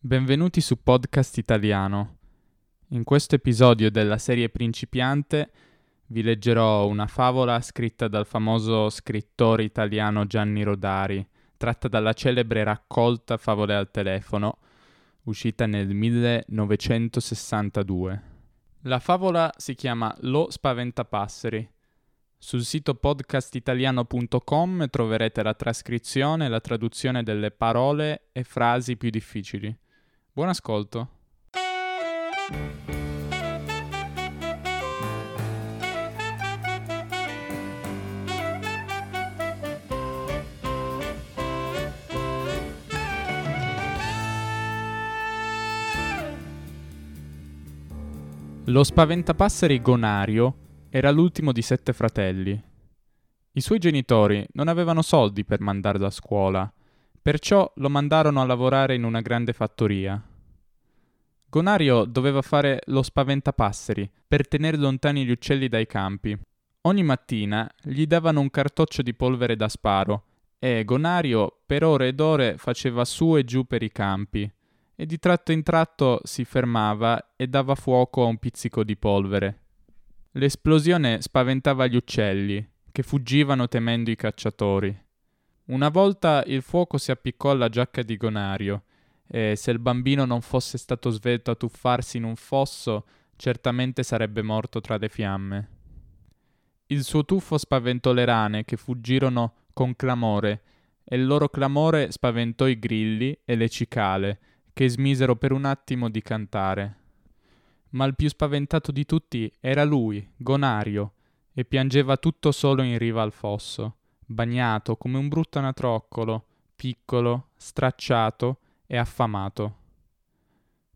Benvenuti su Podcast Italiano. In questo episodio della serie Principiante vi leggerò una favola scritta dal famoso scrittore italiano Gianni Rodari, tratta dalla celebre raccolta Favole al telefono, uscita nel 1962. La favola si chiama Lo Spaventapasseri. Sul sito podcastitaliano.com troverete la trascrizione e la traduzione delle parole e frasi più difficili. Buon ascolto. Lo spaventapasseri Gonario era l'ultimo di sette fratelli. I suoi genitori non avevano soldi per mandarlo a scuola, perciò lo mandarono a lavorare in una grande fattoria. Gonario doveva fare lo spaventapasseri per tenere lontani gli uccelli dai campi. Ogni mattina gli davano un cartoccio di polvere da sparo e Gonario per ore ed ore faceva su e giù per i campi e di tratto in tratto si fermava e dava fuoco a un pizzico di polvere. L'esplosione spaventava gli uccelli, che fuggivano temendo i cacciatori. Una volta il fuoco si appiccò alla giacca di Gonario, e se il bambino non fosse stato svelto a tuffarsi in un fosso, certamente sarebbe morto tra le fiamme. Il suo tuffo spaventò le rane, che fuggirono con clamore, e il loro clamore spaventò i grilli e le cicale, che smisero per un attimo di cantare. Ma il più spaventato di tutti era lui, Gonario, e piangeva tutto solo in riva al fosso, bagnato come un brutto anatroccolo, piccolo, stracciato e affamato.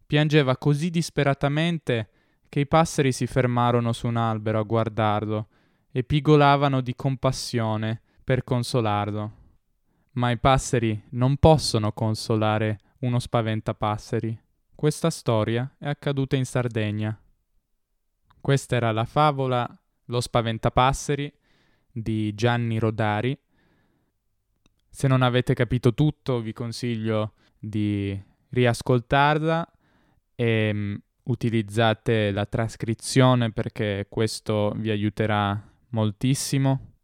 Piangeva così disperatamente che i passeri si fermarono su un albero a guardarlo e pigolavano di compassione per consolarlo. Ma i passeri non possono consolare uno spaventapasseri. Questa storia è accaduta in Sardegna. Questa era la favola Lo spaventapasseri di Gianni Rodari. Se non avete capito tutto, vi consiglio di riascoltarla e um, utilizzate la trascrizione perché questo vi aiuterà moltissimo.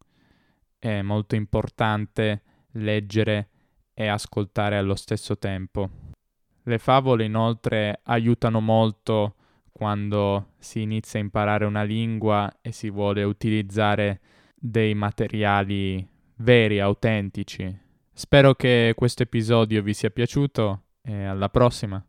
È molto importante leggere e ascoltare allo stesso tempo. Le favole inoltre aiutano molto quando si inizia a imparare una lingua e si vuole utilizzare dei materiali veri, autentici. Spero che questo episodio vi sia piaciuto e alla prossima.